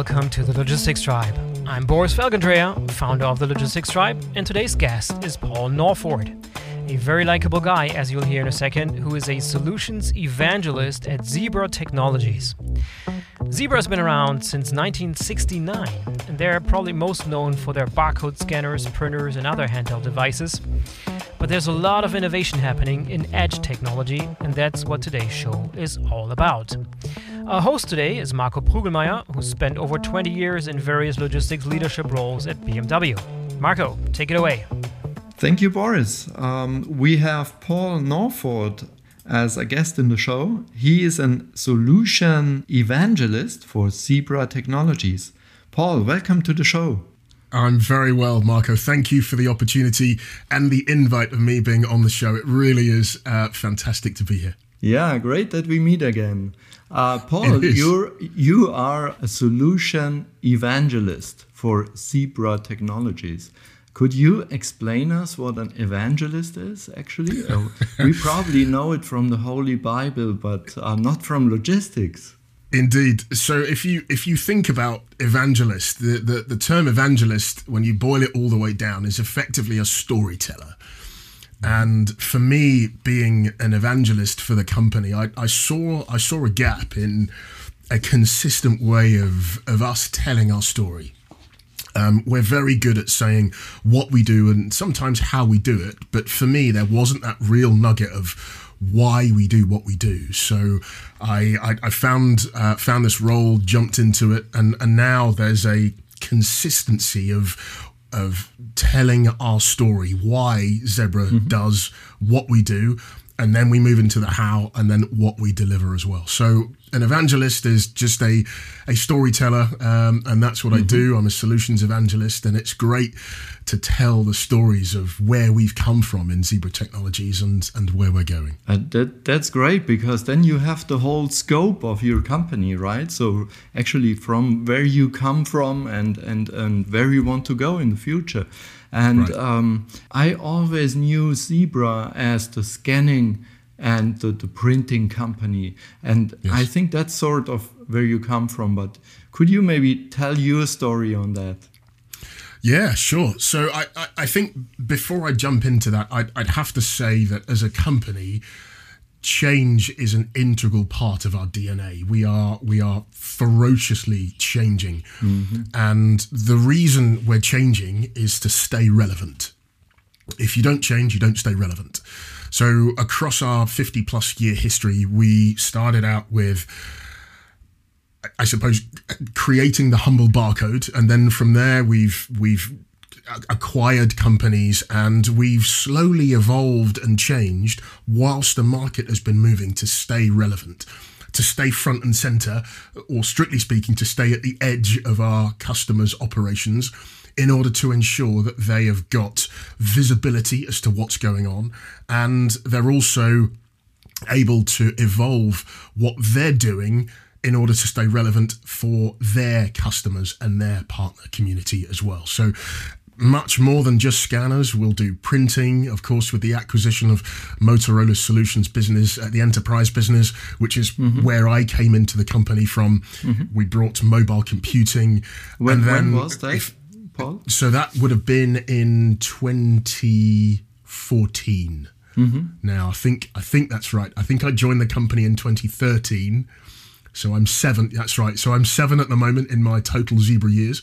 welcome to the Logistics Tribe. I'm Boris Felgendreher, founder of the Logistics Tribe, and today's guest is Paul Norford, a very likable guy, as you'll hear in a second, who is a solutions evangelist at Zebra Technologies. Zebra has been around since 1969, and they're probably most known for their barcode scanners, printers, and other handheld devices. But there's a lot of innovation happening in edge technology, and that's what today's show is all about. Our host today is Marco Prugelmeier, who spent over 20 years in various logistics leadership roles at BMW. Marco, take it away. Thank you, Boris. Um, we have Paul Norford as a guest in the show. He is a solution evangelist for Zebra Technologies. Paul, welcome to the show. I'm very well, Marco. Thank you for the opportunity and the invite of me being on the show. It really is uh, fantastic to be here. Yeah, great that we meet again. Uh, Paul, you're you are a solution evangelist for Zebra Technologies. Could you explain us what an evangelist is? Actually, uh, we probably know it from the Holy Bible, but uh, not from logistics. Indeed. So if you if you think about evangelist, the, the, the term evangelist, when you boil it all the way down, is effectively a storyteller. And for me, being an evangelist for the company, I, I saw I saw a gap in a consistent way of of us telling our story. Um, we're very good at saying what we do and sometimes how we do it, but for me, there wasn't that real nugget of why we do what we do. So I, I, I found uh, found this role, jumped into it, and and now there's a consistency of of telling our story, why Zebra mm-hmm. does what we do, and then we move into the how, and then what we deliver as well. So an evangelist is just a a storyteller, um, and that's what mm-hmm. I do. I'm a solutions evangelist, and it's great to tell the stories of where we've come from in Zebra Technologies and and where we're going. And that that's great because then you have the whole scope of your company, right? So actually, from where you come from and and and where you want to go in the future. And right. um, I always knew Zebra as the scanning and the, the printing company. And yes. I think that's sort of where you come from. But could you maybe tell your story on that? Yeah, sure. So I, I, I think before I jump into that, I'd, I'd have to say that as a company, change is an integral part of our DNA. We are we are ferociously changing, mm-hmm. and the reason we're changing is to stay relevant. If you don't change, you don't stay relevant. So across our 50 plus year history, we started out with I suppose creating the humble barcode, and then from there we've we've acquired companies and we've slowly evolved and changed whilst the market has been moving to stay relevant to stay front and center or strictly speaking to stay at the edge of our customers operations in order to ensure that they have got visibility as to what's going on and they're also able to evolve what they're doing in order to stay relevant for their customers and their partner community as well. So much more than just scanners. We'll do printing, of course, with the acquisition of Motorola Solutions business, uh, the enterprise business, which is mm-hmm. where I came into the company from. Mm-hmm. We brought mobile computing. When, and then when was that, if, Paul? So that would have been in 2014. Mm-hmm. Now I think I think that's right. I think I joined the company in 2013. So I'm seven. That's right. So I'm seven at the moment in my total Zebra years.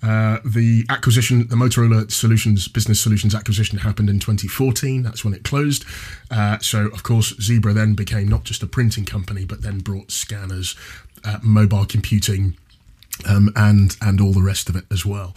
Uh, the acquisition, the Motorola Solutions Business Solutions acquisition happened in 2014. That's when it closed. Uh, so, of course, Zebra then became not just a printing company, but then brought scanners, uh, mobile computing, um, and and all the rest of it as well.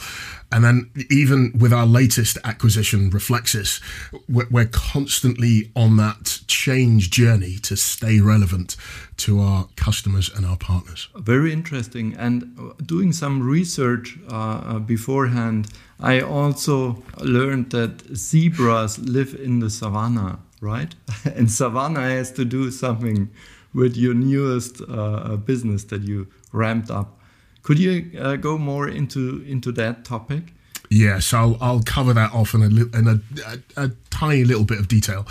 And then even with our latest acquisition, Reflexis, we're, we're, constantly on that change journey to stay relevant to our customers and our partners. Very interesting. And doing some research uh, uh beforehand, I also learned that zebras live in the savannah, right? and savannah has to do something with your newest uh, business that you ramped up. Could you uh, go more into into that topic? Yes, I'll I'll cover that off in a in a, a, a tiny little bit of detail.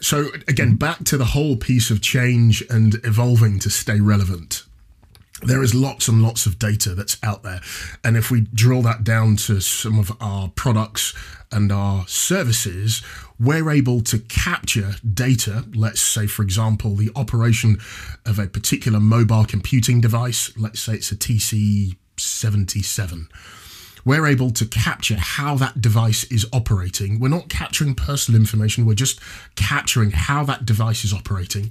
So again, back to the whole piece of change and evolving to stay relevant. There is lots and lots of data that's out there. And if we drill that down to some of our products and our services, we're able to capture data. Let's say, for example, the operation of a particular mobile computing device. Let's say it's a TC77. We're able to capture how that device is operating. We're not capturing personal information, we're just capturing how that device is operating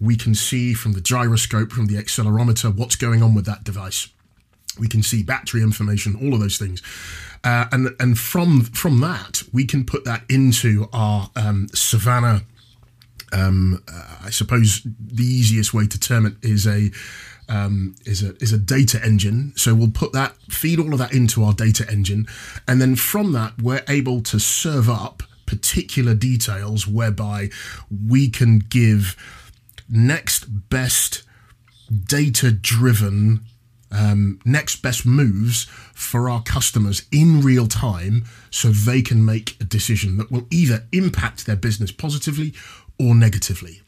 we can see from the gyroscope, from the accelerometer, what's going on with that device. We can see battery information, all of those things, uh, and and from from that we can put that into our um, Savannah. Um, uh, I suppose the easiest way to term it is a um, is a is a data engine. So we'll put that feed all of that into our data engine, and then from that we're able to serve up particular details whereby we can give next best data driven um, next best moves for our customers in real time so they can make a decision that will either impact their business positively or negatively.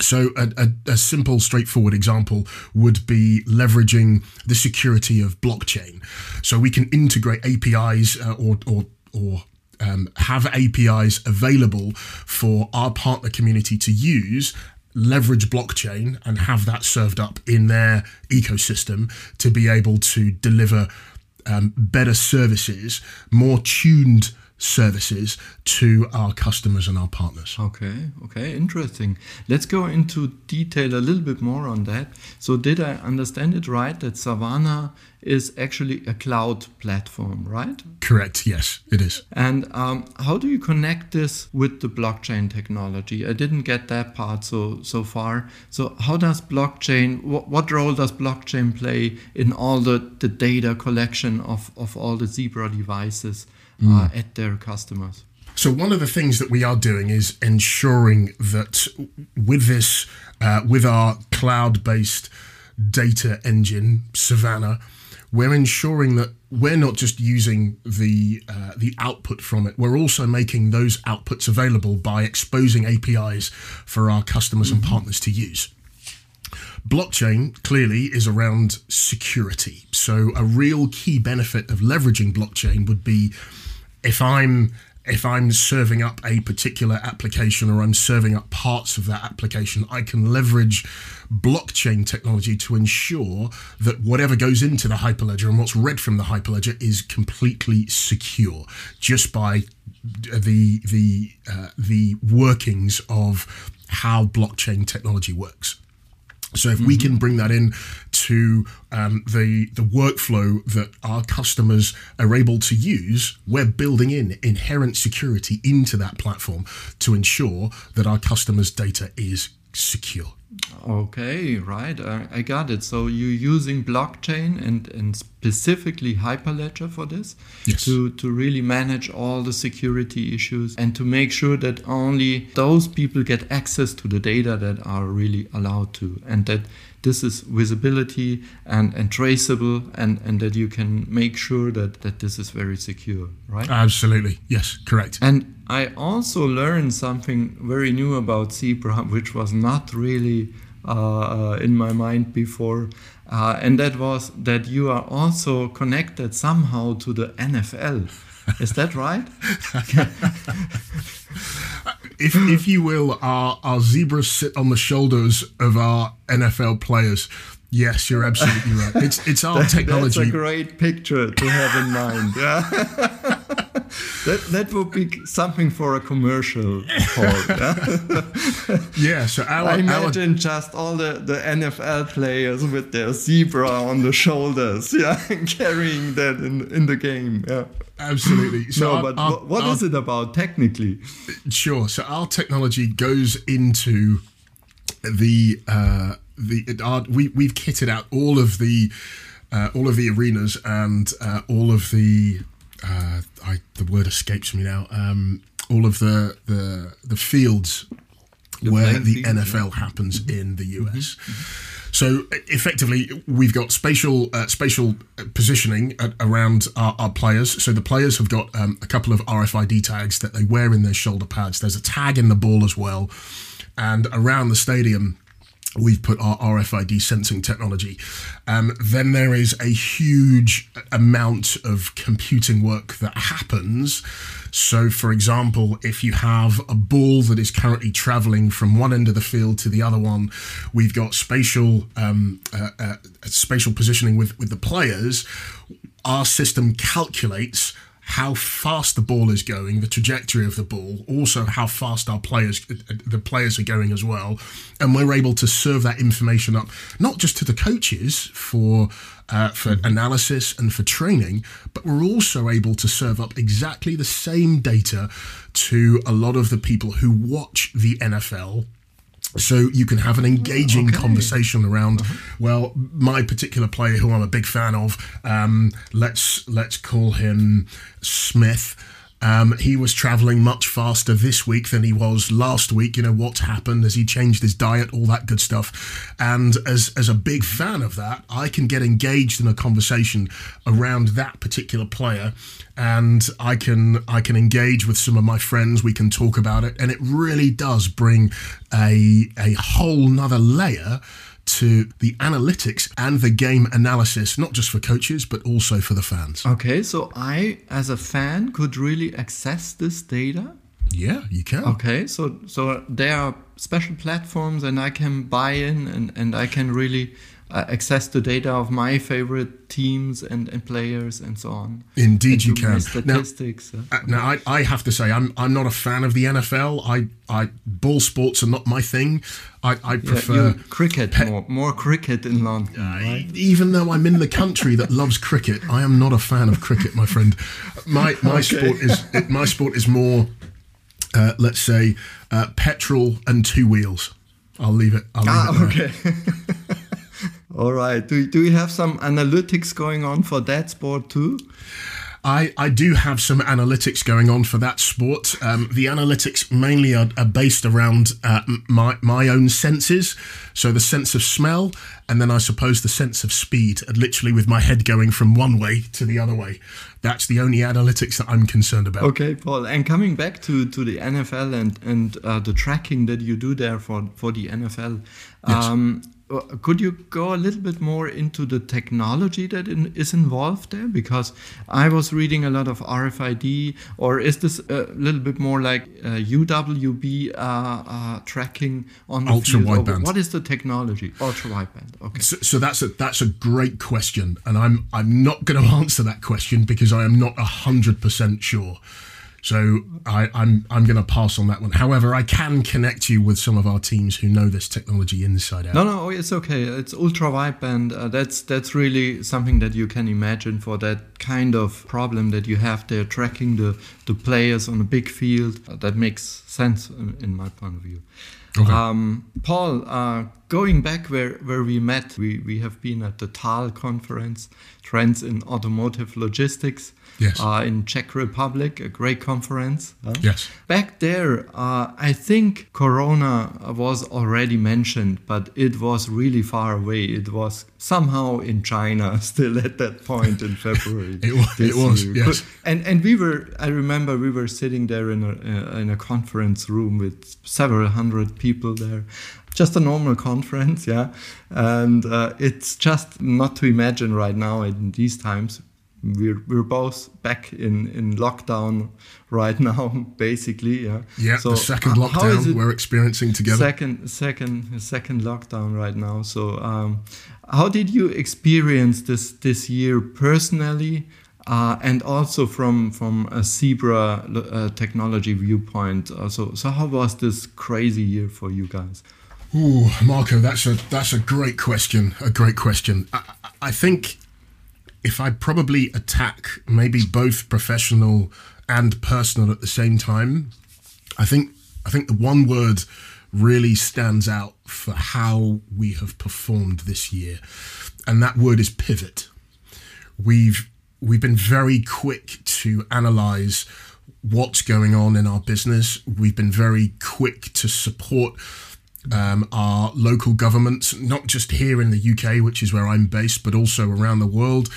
So, a, a, a, simple, straightforward example would be leveraging the security of blockchain. So, we can integrate APIs uh, or, or, or um, have APIs available for our partner community to use leverage blockchain and have that served up in their ecosystem to be able to deliver um, better services, more tuned services to our customers and our partners. Okay, okay, interesting. Let's go into detail a little bit more on that. So, did I understand it right that Savannah is actually a cloud platform, right? Correct, yes, it is. And um, how do you connect this with the blockchain technology? I didn't get that part so, so far. So, how does blockchain, what, what role does blockchain play in all the, the data collection of, of all the Zebra devices? Mm. uh, at their customers. So one of the things that we are doing is ensuring that with this, uh, with our cloud-based data engine, Savannah, we're ensuring that we're not just using the uh, the output from it. We're also making those outputs available by exposing APIs for our customers mm-hmm. and partners to use. Blockchain clearly is around security. So a real key benefit of leveraging blockchain would be if I'm if I'm serving up a particular application or I'm serving up parts of that application, I can leverage blockchain technology to ensure that whatever goes into the Hyperledger and what's read from the Hyperledger is completely secure just by the the uh, the workings of how blockchain technology works. So if mm-hmm. we can bring that in to um, the the workflow that our customers are able to use, we're building in inherent security into that platform to ensure that our customers' data is secure. Okay, right. I, I, got it. So you're using blockchain and, and specifically Hyperledger for this yes. to, to really manage all the security issues and to make sure that only those people get access to the data that are really allowed to and that this is visibility and, and traceable and, and that you can make sure that, that this is very secure, right? Absolutely. Yes, correct. And I also learned something very new about Zebra, which was not really uh, uh, in my mind before. Uh, and that was that you are also connected somehow to the NFL. Is that right? if, if you will, our, our zebras sit on the shoulders of our NFL players. Yes, you're absolutely right. It's it's our that, technology. That's a great picture to have in mind. Yeah. that that would be something for a commercial. yeah? yeah. So our, I imagine our... just all the, the NFL players with their zebra on the shoulders, yeah, carrying that in in the game. Yeah. Absolutely. So, no, our, but our, what is it about technically? Sure. So our technology goes into the. Uh, the our, we we've kitted out all of the uh, all of the arenas and uh, all of the uh, I, the word escapes me now. Um, all of the the the fields the where the NFL yeah. happens mm-hmm. in the US. Mm-hmm. mm-hmm. So effectively, we've got spatial uh, spatial positioning at, around our, our, players. So the players have got um, a couple of RFID tags that they wear in their shoulder pads. There's a tag in the ball as well, and around the stadium we've put our RFID sensing technology. Um, then there is a huge amount of computing work that happens. So, for example, if you have a ball that is currently traveling from one end of the field to the other one, we've got spatial um, uh, uh, spatial positioning with with the players. Our system calculates how fast the ball is going, the trajectory of the ball, also how fast our players, the players are going as well, and we're able to serve that information up not just to the coaches for uh, for analysis and for training, but we're also able to serve up exactly the same data to a lot of the people who watch the NFL so you can have an engaging okay. conversation around uh-huh. well my particular player who i'm a big fan of um, let's let's call him smith um, he was traveling much faster this week than he was last week. You know what's happened? Has he changed his diet? All that good stuff. And as as a big fan of that, I can get engaged in a conversation around that particular player, and I can I can engage with some of my friends. We can talk about it, and it really does bring a a whole nother layer to the analytics and the game analysis, not just for coaches, but also for the fans. Okay, so I, as a fan, could really access this data? Yeah, you can. Okay, so so there are special platforms, and I can buy in, and, and I can really uh, access the data of my favorite teams and, and players and so on. Indeed, you can. Statistics. Now, uh, now I, I have to say, I'm I'm not a fan of the NFL. I, I ball sports are not my thing. I, I prefer yeah, cricket pe- more, more cricket in London. Uh, right? Even though I'm in the country that loves cricket, I am not a fan of cricket, my friend. My my okay. sport is my sport is more, uh, let's say, uh, petrol and two wheels. I'll leave it. I'll leave ah, it okay. All right. Do, do you have some analytics going on for that sport too? I, I do have some analytics going on for that sport. Um, the analytics mainly are, are based around uh, my, my own senses. So the sense of smell, and then I suppose the sense of speed, literally with my head going from one way to the other way. That's the only analytics that I'm concerned about. Okay, Paul. And coming back to, to the NFL and, and uh, the tracking that you do there for, for the NFL, yes. um, uh, could you go a little bit more into the technology that in, is involved there? Because I was reading a lot of RFID, or is this a little bit more like uh, UWB uh, uh, tracking on the ultra wideband? What is the technology? Ultra wideband. Okay. So, so, that's a that's a great question, and I'm I'm not going to answer that question because I am not hundred percent sure. So I, am I'm, I'm going to pass on that one. However, I can connect you with some of our teams who know this technology inside out. No, no, it's okay. It's ultra wideband. Uh, that's that's really something that you can imagine for that kind of problem that you have there, tracking the the players on a big field. Uh, that makes sense in, in my point of view. Okay. Um, Paul, uh, going back where, where we met, we, we have been at the TAL conference, Trends in Automotive Logistics yes. Uh, in Czech Republic, a great conference. Huh? Yes. Back there, uh, I think Corona was already mentioned, but it was really far away. It was somehow in China still at that point in February. it was, it was yes. And and we were, I remember, we were sitting there in a uh, in a conference room with several hundred people there just a normal conference, yeah. And uh, it's just not to imagine right now in these times we're we're both back in in lockdown right now basically yeah yeah so the second lockdown we're experiencing together second second second lockdown right now so um, how did you experience this this year personally uh, and also from from a zebra uh, technology viewpoint uh, so so how was this crazy year for you guys Ooh, Marco, that's a that's a great question. A great question. I, I think if I'd probably attack maybe both professional and personal at the same time, I think I think the one word really stands out for how we have performed this year, and that word is pivot. We've we've been very quick to analyze what's going on in our business. We've been very quick to support um, our local governments, not just here in the UK, which is where I'm based, but also around the world.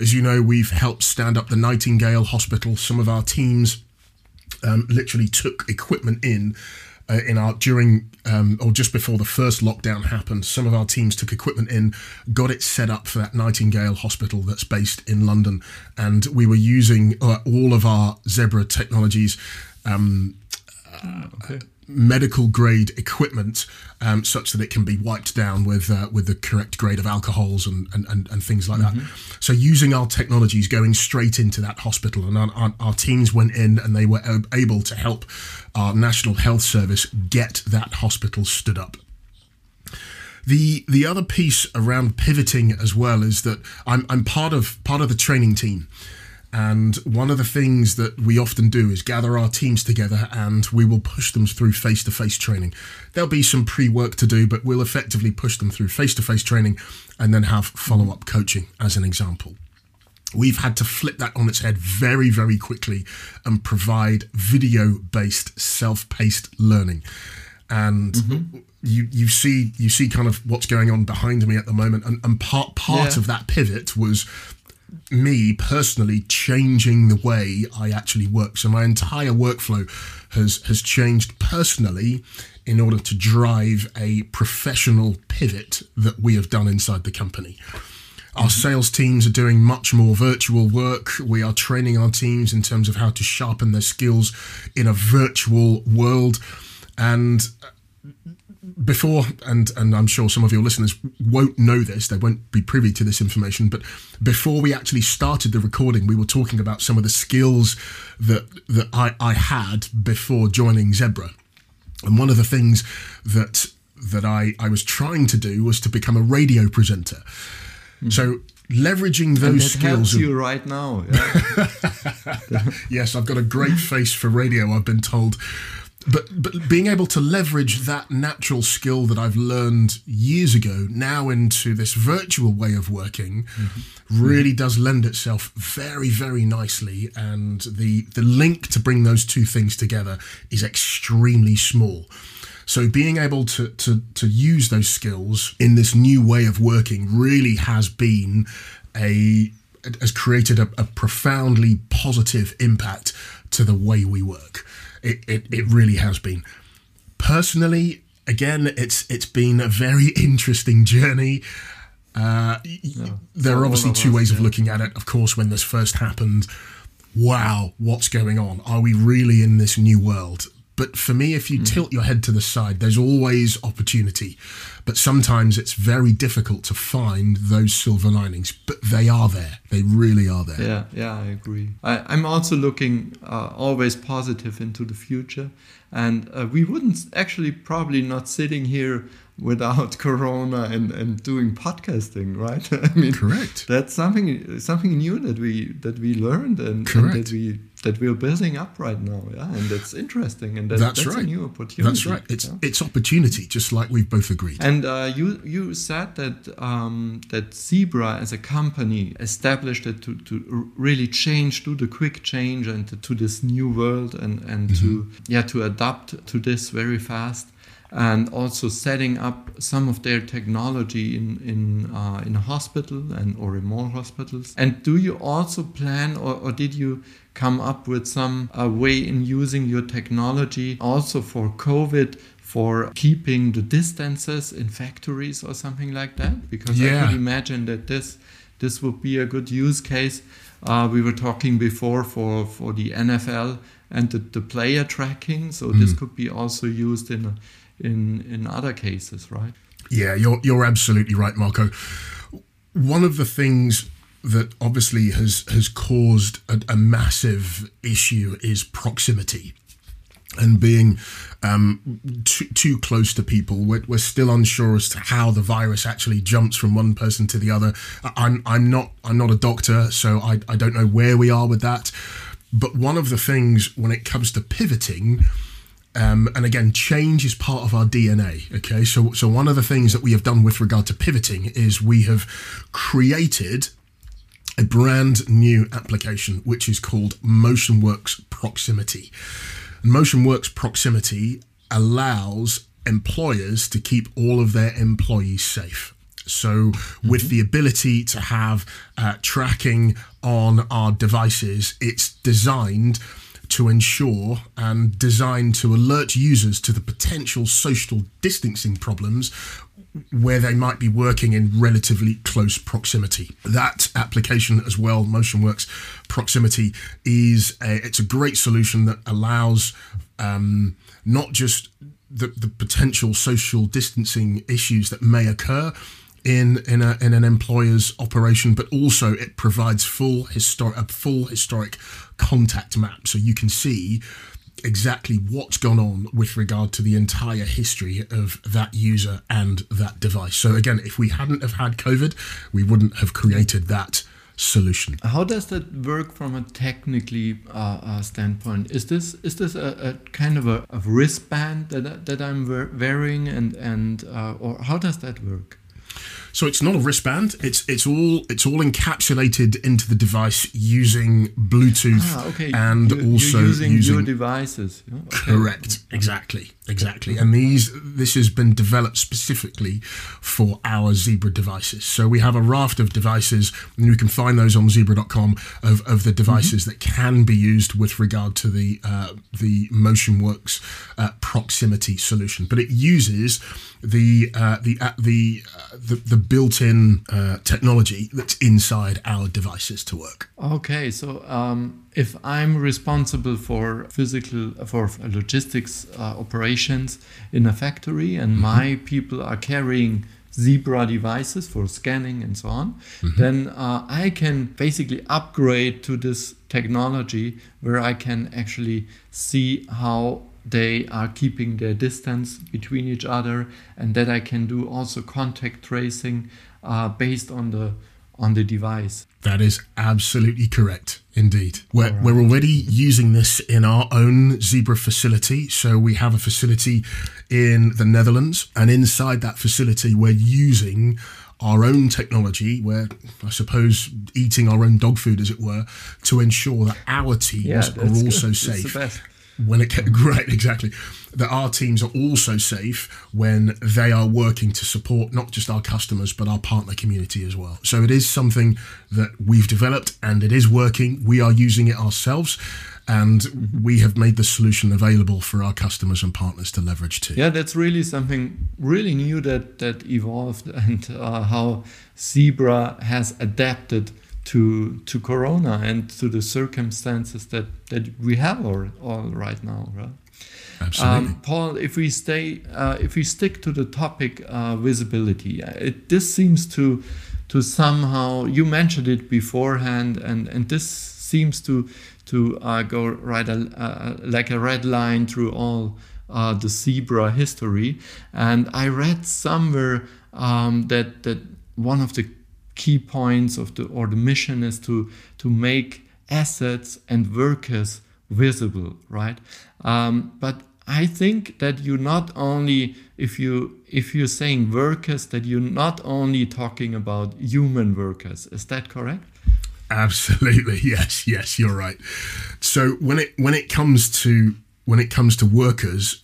As you know, we've helped stand up the Nightingale Hospital. Some of our teams um, literally took equipment in uh, in our during um, or just before the first lockdown happened. Some of our teams took equipment in, got it set up for that Nightingale Hospital that's based in London, and we were using uh, all of our Zebra technologies. Um, okay medical grade equipment um, such that it can be wiped down with uh, with the correct grade of alcohols and and, and, and things like mm-hmm. that. So using our technologies going straight into that hospital and our, our, our, teams went in and they were able to help our National Health Service get that hospital stood up. The the other piece around pivoting as well is that I'm I'm part of part of the training team. And one of the things that we often do is gather our teams together and we will push them through face to face training. There'll be some pre work to do, but we'll effectively push them through face to face training and then have follow up coaching as an example. We've had to flip that on its head very, very quickly and provide video based, self paced learning. And mm-hmm. you, you see you see kind of what's going on behind me at the moment and, and part part yeah. of that pivot was me personally changing the way I actually work. So my entire workflow has has changed personally in order to drive a professional pivot that we have done inside the company. Our mm-hmm. sales teams are doing much more virtual work. We are training our teams in terms of how to sharpen their skills in a virtual world. And before, and and I'm sure some of your listeners won't know this, they won't be privy to this information, but before we actually started the recording, we were talking about some of the skills that that I, I had before joining Zebra. And one of the things that that I, I was trying to do was to become a radio presenter. Mm-hmm. So leveraging those skills. Helps you right now. Yeah. yes, I've got a great face for radio. I've been told but but being able to leverage that natural skill that I've learned years ago now into this virtual way of working mm-hmm. really does lend itself very very nicely. And the the link to bring those two things together is extremely small. So being able to to to use those skills in this new way of working really has been a has created a, a profoundly positive impact to the way we work it, it, it really has been. Personally, again, it's it's been a very interesting journey. Uh, there are obviously two ways of looking at it. Of course, when this first happened, wow, what's going on? Are we really in this new world? But for me, if you mm. tilt your head to the side, there's always opportunity. But sometimes it's very difficult to find those silver linings. But they are there. They really are there. Yeah, yeah, I agree. I, am also looking uh, always positive into the future. And uh, we wouldn't actually probably not sitting here without corona and, and doing podcasting right i mean correct that's something something new that we that we learned and, and that we that we're building up right now yeah and that's interesting and that, that's, that's right. a new opportunity that's right it's yeah? it's opportunity just like we've both agreed and uh, you you said that um, that zebra as a company established it to, to really change do the quick change and to, to this new world and and mm-hmm. to yeah to adapt to this very fast and also setting up some of their technology in in uh, in a hospital and or in more hospitals. And do you also plan or, or did you come up with some uh, way in using your technology also for COVID? For keeping the distances in factories or something like that, because yeah. I could imagine that this this would be a good use case. Uh, we were talking before for for the NFL and the, the player tracking, so mm. this could be also used in a in in other cases, right? Yeah, you're you're absolutely right, Marco. One of the things that obviously has has caused a, a massive issue is proximity and being um, too, too, close to people. We're, we're, still unsure as to how the virus actually jumps from one person to the other. I'm, I'm not I'm not a doctor, so I, I don't know where we are with that. But one of the things when it comes to pivoting um, and again, change is part of our DNA. Okay, so so one of the things that we have done with regard to pivoting is we have created a brand new application which is called MotionWorks Proximity. MotionWorks Proximity allows employers to keep all of their employees safe. So, with mm-hmm. the ability to have uh, tracking on our devices, it's designed to ensure and designed to alert users to the potential social distancing problems where they might be working in relatively close proximity. That application as well, MotionWorks Proximity, is a, it's a great solution that allows um, not just the, the potential social distancing issues that may occur in in, a, in an employer's operation, but also it provides full historic a full historic contact map, so you can see exactly what's gone on with regard to the entire history of that user and that device. So again, if we hadn't have had COVID, we wouldn't have created that solution. How does that work from a technically uh, uh, standpoint? Is this is this a, a kind of a, a, wristband that that I'm wearing and and uh, or how does that work? So it's not a wristband. It's it's all it's all encapsulated into the device using Bluetooth ah, okay. and you, also using, using your devices. Okay. Correct. Exactly. Exactly. And these this has been developed specifically for our Zebra devices. So we have a raft of devices, and you can find those on zebra.com of, of the devices mm-hmm. that can be used with regard to the uh, the MotionWorks uh, proximity solution. But it uses the uh, the uh, the, uh, the, the built-in uh, technology that's inside our devices to work. Okay, so um, if I'm responsible for physical for logistics uh, operations in a factory, and mm-hmm. my people are carrying Zebra devices for scanning and so on, mm-hmm. then uh, I can basically upgrade to this technology where I can actually see how they are keeping their distance between each other and that I can do also contact tracing uh, based on the on the device. That is absolutely correct, indeed. We're, right. we're already using this in our own Zebra facility. So we have a facility in the Netherlands, and inside that facility, we're using our own technology, we're, I suppose eating our own dog food, as it were, to ensure that our teams yeah, are also good. safe when it gets great exactly. That our teams are also safe when they are working to support not just our customers but our partner community as well. So it is something that we've developed and it is working. We are using it ourselves and we have made the solution available for our customers and partners to leverage too. Yeah, that's really something really new that that evolved, and uh, how Zebra has adapted to to Corona and to the circumstances that that we have all, all right now, right? Absolutely. Um, Paul, if we stay, uh, if we stick to the topic uh, visibility, uh, it, this seems to to somehow you mentioned it beforehand, and and this seems to to uh, go right a, uh, like a red line through all uh, the zebra history. And I read somewhere um, that that one of the key points of the or the mission is to to make assets and workers visible right? Um, but i think that you not only if you if you're saying workers that you're not only talking about human workers. Is that correct? Absolutely. Yes yes you're right. So when it when it comes to when it comes to workers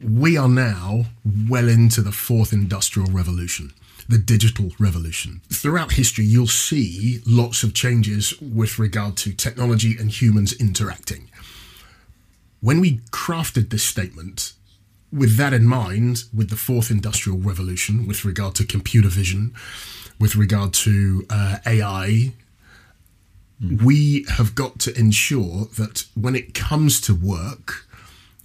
we are now well into the fourth industrial revolution the digital revolution. Throughout history, you'll see lots of changes with regard to technology and humans interacting. When we crafted this statement, with that in mind, with the fourth industrial revolution, with regard to computer vision, with regard to uh, AI, mm. we have got to ensure that when it comes to work,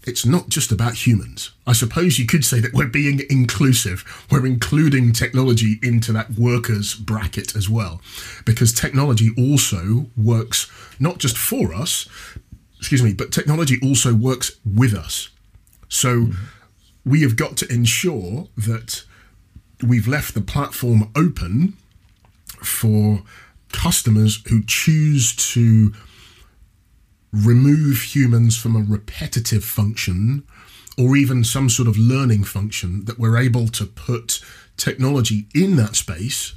it's not just about humans. I suppose you could say that we're being inclusive. We're including technology into that workers bracket as well, because technology also works not just for us, excuse me, but technology also works with us. So mm-hmm. we have got to ensure that we've left the platform open for customers who choose to remove humans from a repetitive function or even some sort of learning function that we're able to put technology in that space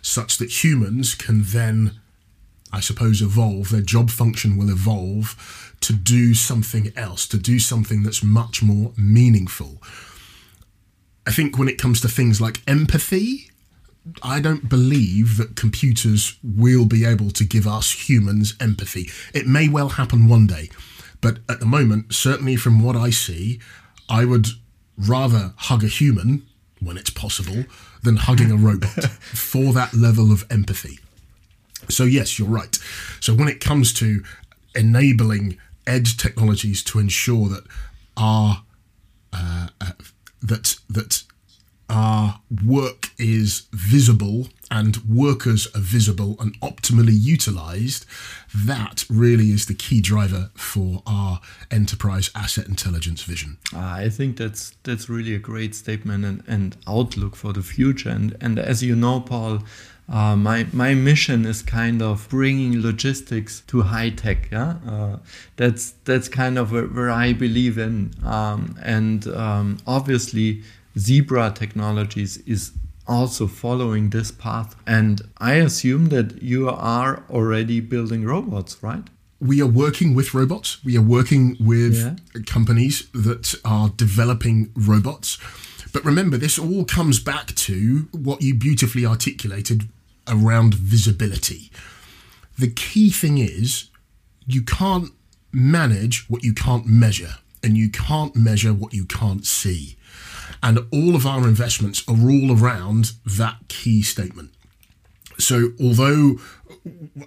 such that humans can then I suppose evolve their job function will evolve to do something else to do something that's much more meaningful. I think when it comes to things like empathy I don't believe that computers will be able to give us humans empathy. It may well happen one day, But at the moment, certainly from what I see, I would rather hug a human when it's possible than hugging a robot for that level of empathy. So, yes, you're right. So, when it comes to enabling edge technologies to ensure that our uh, uh, that that our work is visible and workers are visible and optimally utilized, that really is the key driver for our enterprise asset intelligence vision. Ah, I think that's that's really a great statement and, and outlook for the future. And and as you know, Paul, uh, my my mission is kind of bringing logistics to high tech. Yeah, uh, that's that's kind of where, I believe in, um, and um, obviously Zebra Technologies is also following this path. And I assume that you are already building robots, right? We are working with robots. We are working with yeah. companies that are developing robots. But remember, this all comes back to what you beautifully articulated around visibility. The key thing is you can't manage what you can't measure, and you can't measure what you can't see. And all of our investments are all around that key statement. So although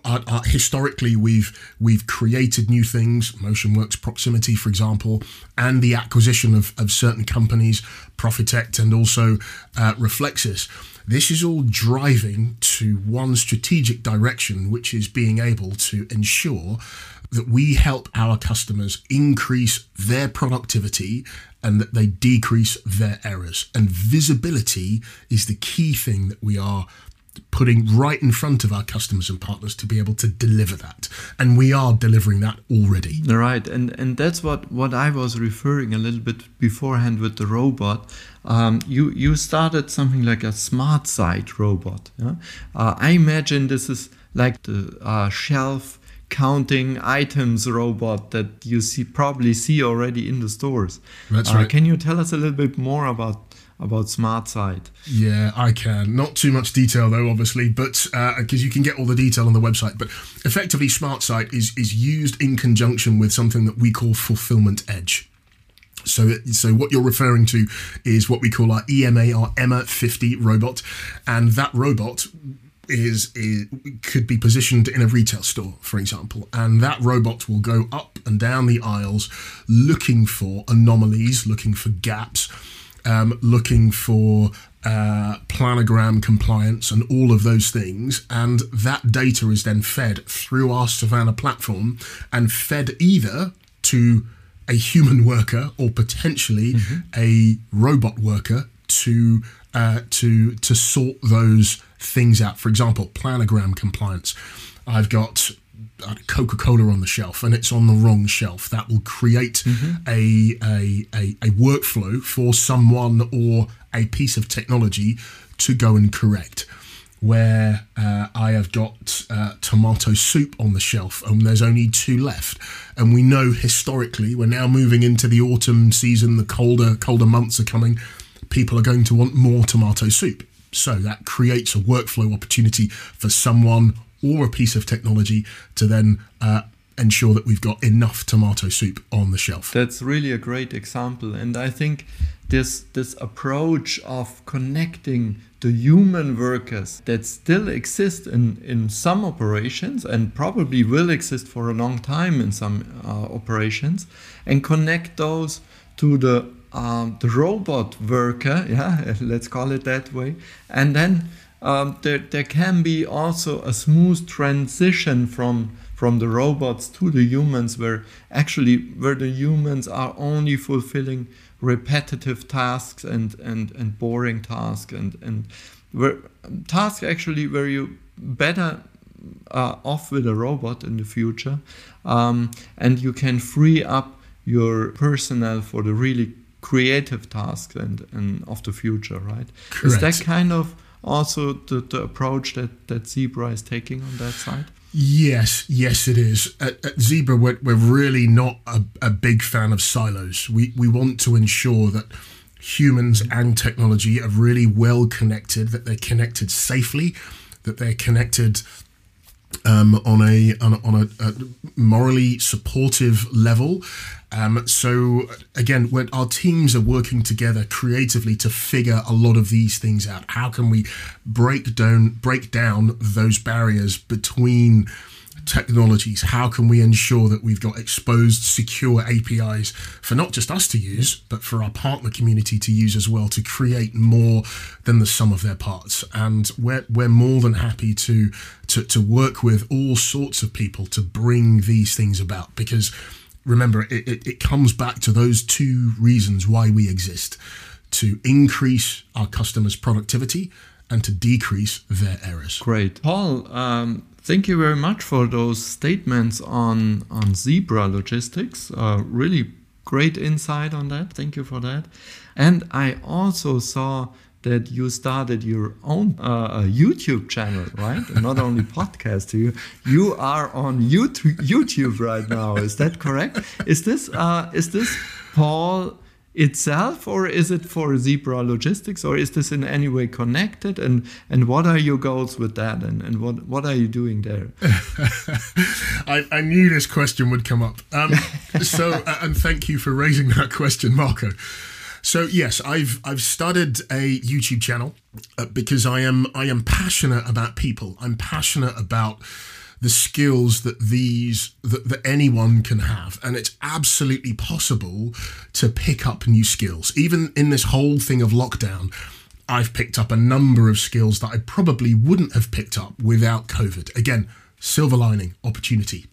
uh, uh, historically we've we've created new things, MotionWorks Proximity, for example, and the acquisition of, of certain companies, Profitect and also uh, Reflexis. This is all driving to one strategic direction, which is being able to ensure that we help our customers increase their productivity and that they decrease their errors. And visibility is the key thing that we are putting right in front of our customers and partners to be able to deliver that and we are delivering that already right and and that's what what i was referring a little bit beforehand with the robot um, you you started something like a SmartSight robot yeah? uh, i imagine this is like the uh, shelf counting items robot that you see probably see already in the stores. That's uh, right. Can you tell us a little bit more about about SmartSight? Yeah, I can. Not too much detail though, obviously, but because uh, you can get all the detail on the website. But effectively, SmartSight is is used in conjunction with something that we call Fulfillment Edge. So, so what you're referring to is what we call our EMA, our EMA 50 robot, and that robot is, is could be positioned in a retail store, for example, and that robot will go up and down the aisles looking for anomalies, looking for gaps, um, looking for uh, planogram compliance and all of those things. And that data is then fed through our Savannah platform and fed either to a human worker or potentially mm-hmm. a robot worker to uh, to to sort those things out. For example, planogram compliance. I've got uh, Coca Cola on the shelf and it's on the wrong shelf. That will create mm-hmm. a, a, a, a, workflow for someone or a piece of technology to go and correct. Where uh, I have got uh, tomato soup on the shelf and there's only two left. And we know historically, we're now moving into the autumn season, the colder, colder months are coming. People are going to want more tomato soup so that creates a workflow opportunity for someone or a piece of technology to then uh, ensure that we've got enough tomato soup on the shelf. That's really a great example, and I think this this approach of connecting the human workers that still exist in, in some operations and probably will exist for a long time in some uh, operations and connect those to the um, the robot worker, yeah, let's call it that way, and then um, there, there can be also a smooth transition from from the robots to the humans, where actually where the humans are only fulfilling repetitive tasks and and and boring tasks. And and where tasks actually where you better uh, off with a robot in the future, um, and you can free up your personnel for the really creative tasks and, and of the future, right? Correct. Is that kind of also the, the approach that, that Zebra is taking on that side? Yes, yes, it is. At, at Zebra, we're, we're really not a, a big fan of silos. We, we want to ensure that humans and technology are really well connected, that they're connected safely, that they're connected um, on a on, a, on a, a, morally supportive level. Um, so again, our teams are working together creatively to figure a lot of these things out, how can we break down break down those barriers between technologies? How can we ensure that we've got exposed, secure APIs for not just us to use, but for our partner community to use as well to create more than the sum of their parts? And we're, we're more than happy to, to, to work with all sorts of people to bring these things about because remember, it, it, it comes back to those two reasons why we exist to increase our customers' productivity and to decrease their errors. Great. Paul, um, Thank you very much for those statements on, on Zebra logistics. Uh, really great insight on that. Thank you for that. And I also saw that you started your own uh, YouTube channel, right? Not only podcast. You you are on YouTube YouTube right now. Is that correct? Is this uh, is this Paul? itself or is it for zebra logistics or is this in any way connected and and what are your goals with that and, and what what are you doing there I, I knew this question would come up um, so uh, and thank you for raising that question marco so yes i've i've started a youtube channel uh, because i am i am passionate about people. I'm passionate about the skills that these that, that anyone can have. And it's absolutely possible to pick up new skills. Even in this whole thing of lockdown i've picked up a number of skills that i probably wouldn't have picked up without covid. Again silver lining opportunity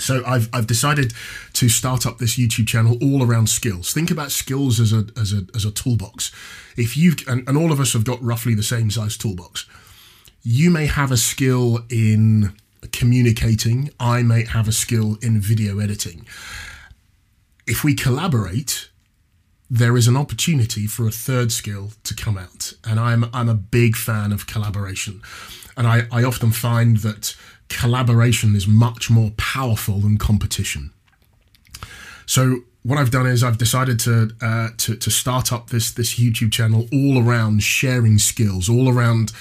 so I've, I've decided to start up this YouTube channel all around skills. Think about skills as a as a as a toolbox. If you and, and all of us have got roughly the same size toolbox, you may have a skill in communicating, I may have a skill in video editing. If we collaborate, there is an opportunity for a third skill to come out. And I'm, I'm a big fan of collaboration. And I, I often find that collaboration is much more powerful than competition. So what I've done is I've decided to uh, to to start up this this YouTube channel all around sharing skills, all around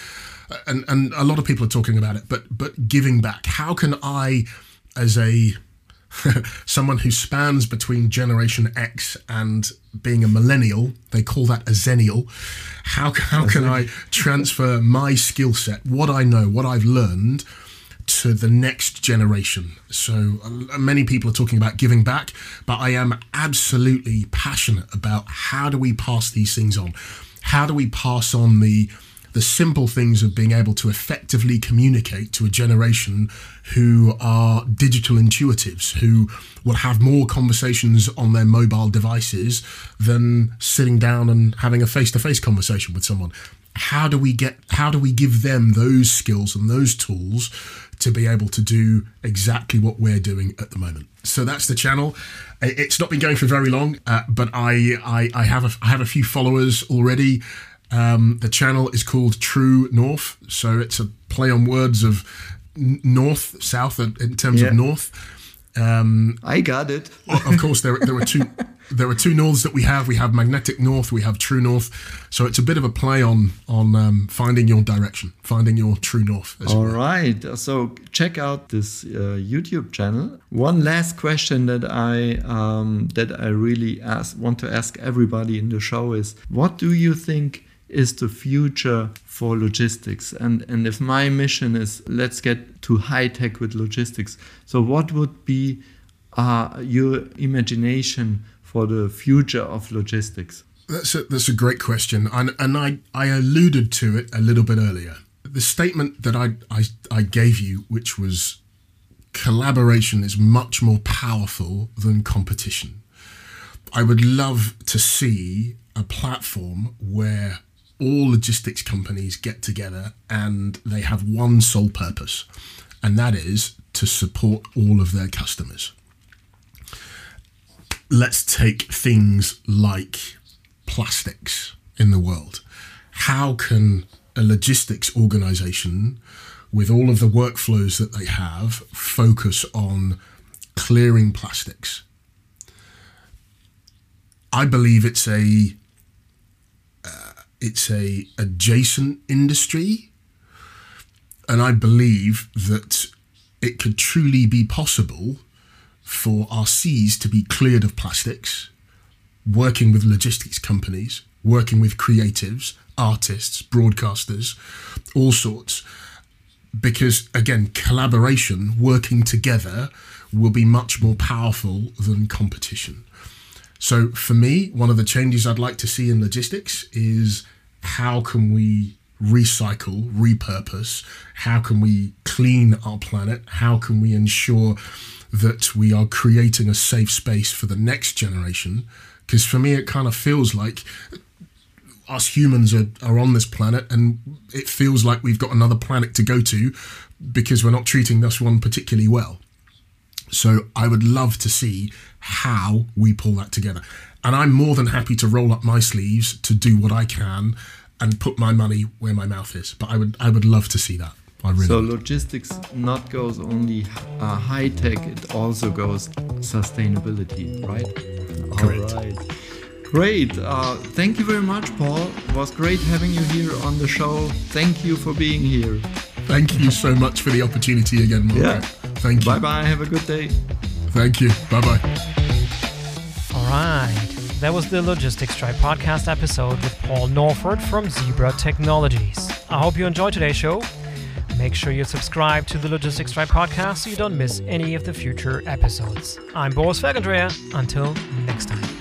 and and a lot of people are talking about it, but but giving back. How can I, as a someone who spans between Generation X and being a millennial, they call that a zennial. How how can I transfer my skill set, what I know, what I've learned? To the next generation. So uh, many people are talking about giving back, but I am absolutely passionate about how do we pass these things on? How do we pass on the the simple things of being able to effectively communicate to a generation who are digital intuitives, who will have more conversations on their mobile devices than sitting down and having a face to face conversation with someone. How do we get, how do we give them those skills and those tools to be able to do exactly what we're doing at the moment? So that's the channel. It's not been going for very long, uh, but I, I, I have a, I have a few followers already. Um, the channel is called True North, so it's a play on words of north, south in terms yeah. of north. Um, I got it. of course, there there were two there were two norths that we have. We have magnetic north, we have true north. So it's a bit of a play on on um, finding your direction, finding your true north. All right. So check out this uh, YouTube channel. One last question that I um, that I really ask want to ask everybody in the show is: What do you think? Is the future for logistics. And and if my mission is let's get to high tech with logistics so what would be uh, your imagination for the future of logistics? That's a, that's a great question. And, and I, I alluded to it a little bit earlier. The statement that I, I, I gave you which was collaboration is much more powerful than competition. I would love to see a platform where all logistics companies get together and they have one sole purpose, and that is to support all of their customers. Let's take things like plastics in the world. How can a logistics organization, with all of the workflows that they have, focus on clearing plastics? I believe it's a it's a adjacent industry. and I believe that it could truly be possible for our seas to be cleared of plastics, working with logistics companies, working with creatives, artists, broadcasters, all sorts. Because again, collaboration, working together, will be much more powerful than competition. So for me, one of the changes I'd like to see in logistics is how can we recycle, repurpose? How can we clean our planet? How can we ensure that we are creating a safe space for the next generation? Because for me, it kind of feels like us humans are, are on this planet and it feels like we've got another planet to go to because we're not treating this one particularly well. So I would love to see how we pull that together. And I'm more than happy to roll up my sleeves to do what I can and put my money where my mouth is. But I would I would love to see that. I really so would. logistics not goes only uh, high tech; it also goes sustainability, right? Correct. All right. Great. Uh, thank you very much, Paul. It was great having you here on the show. Thank you for being here. Thank you so much for the opportunity again, Marco. Yeah. Thank you. Bye bye. Have a good day. Thank you. Bye bye. All right. That was the Logistics Tribe podcast episode with Paul Norford from Zebra Technologies. I hope you enjoyed today's show. Make sure you subscribe to the Logistics Tribe podcast so you don't miss any of the future episodes. I'm Boris Felgendreher. Until next time.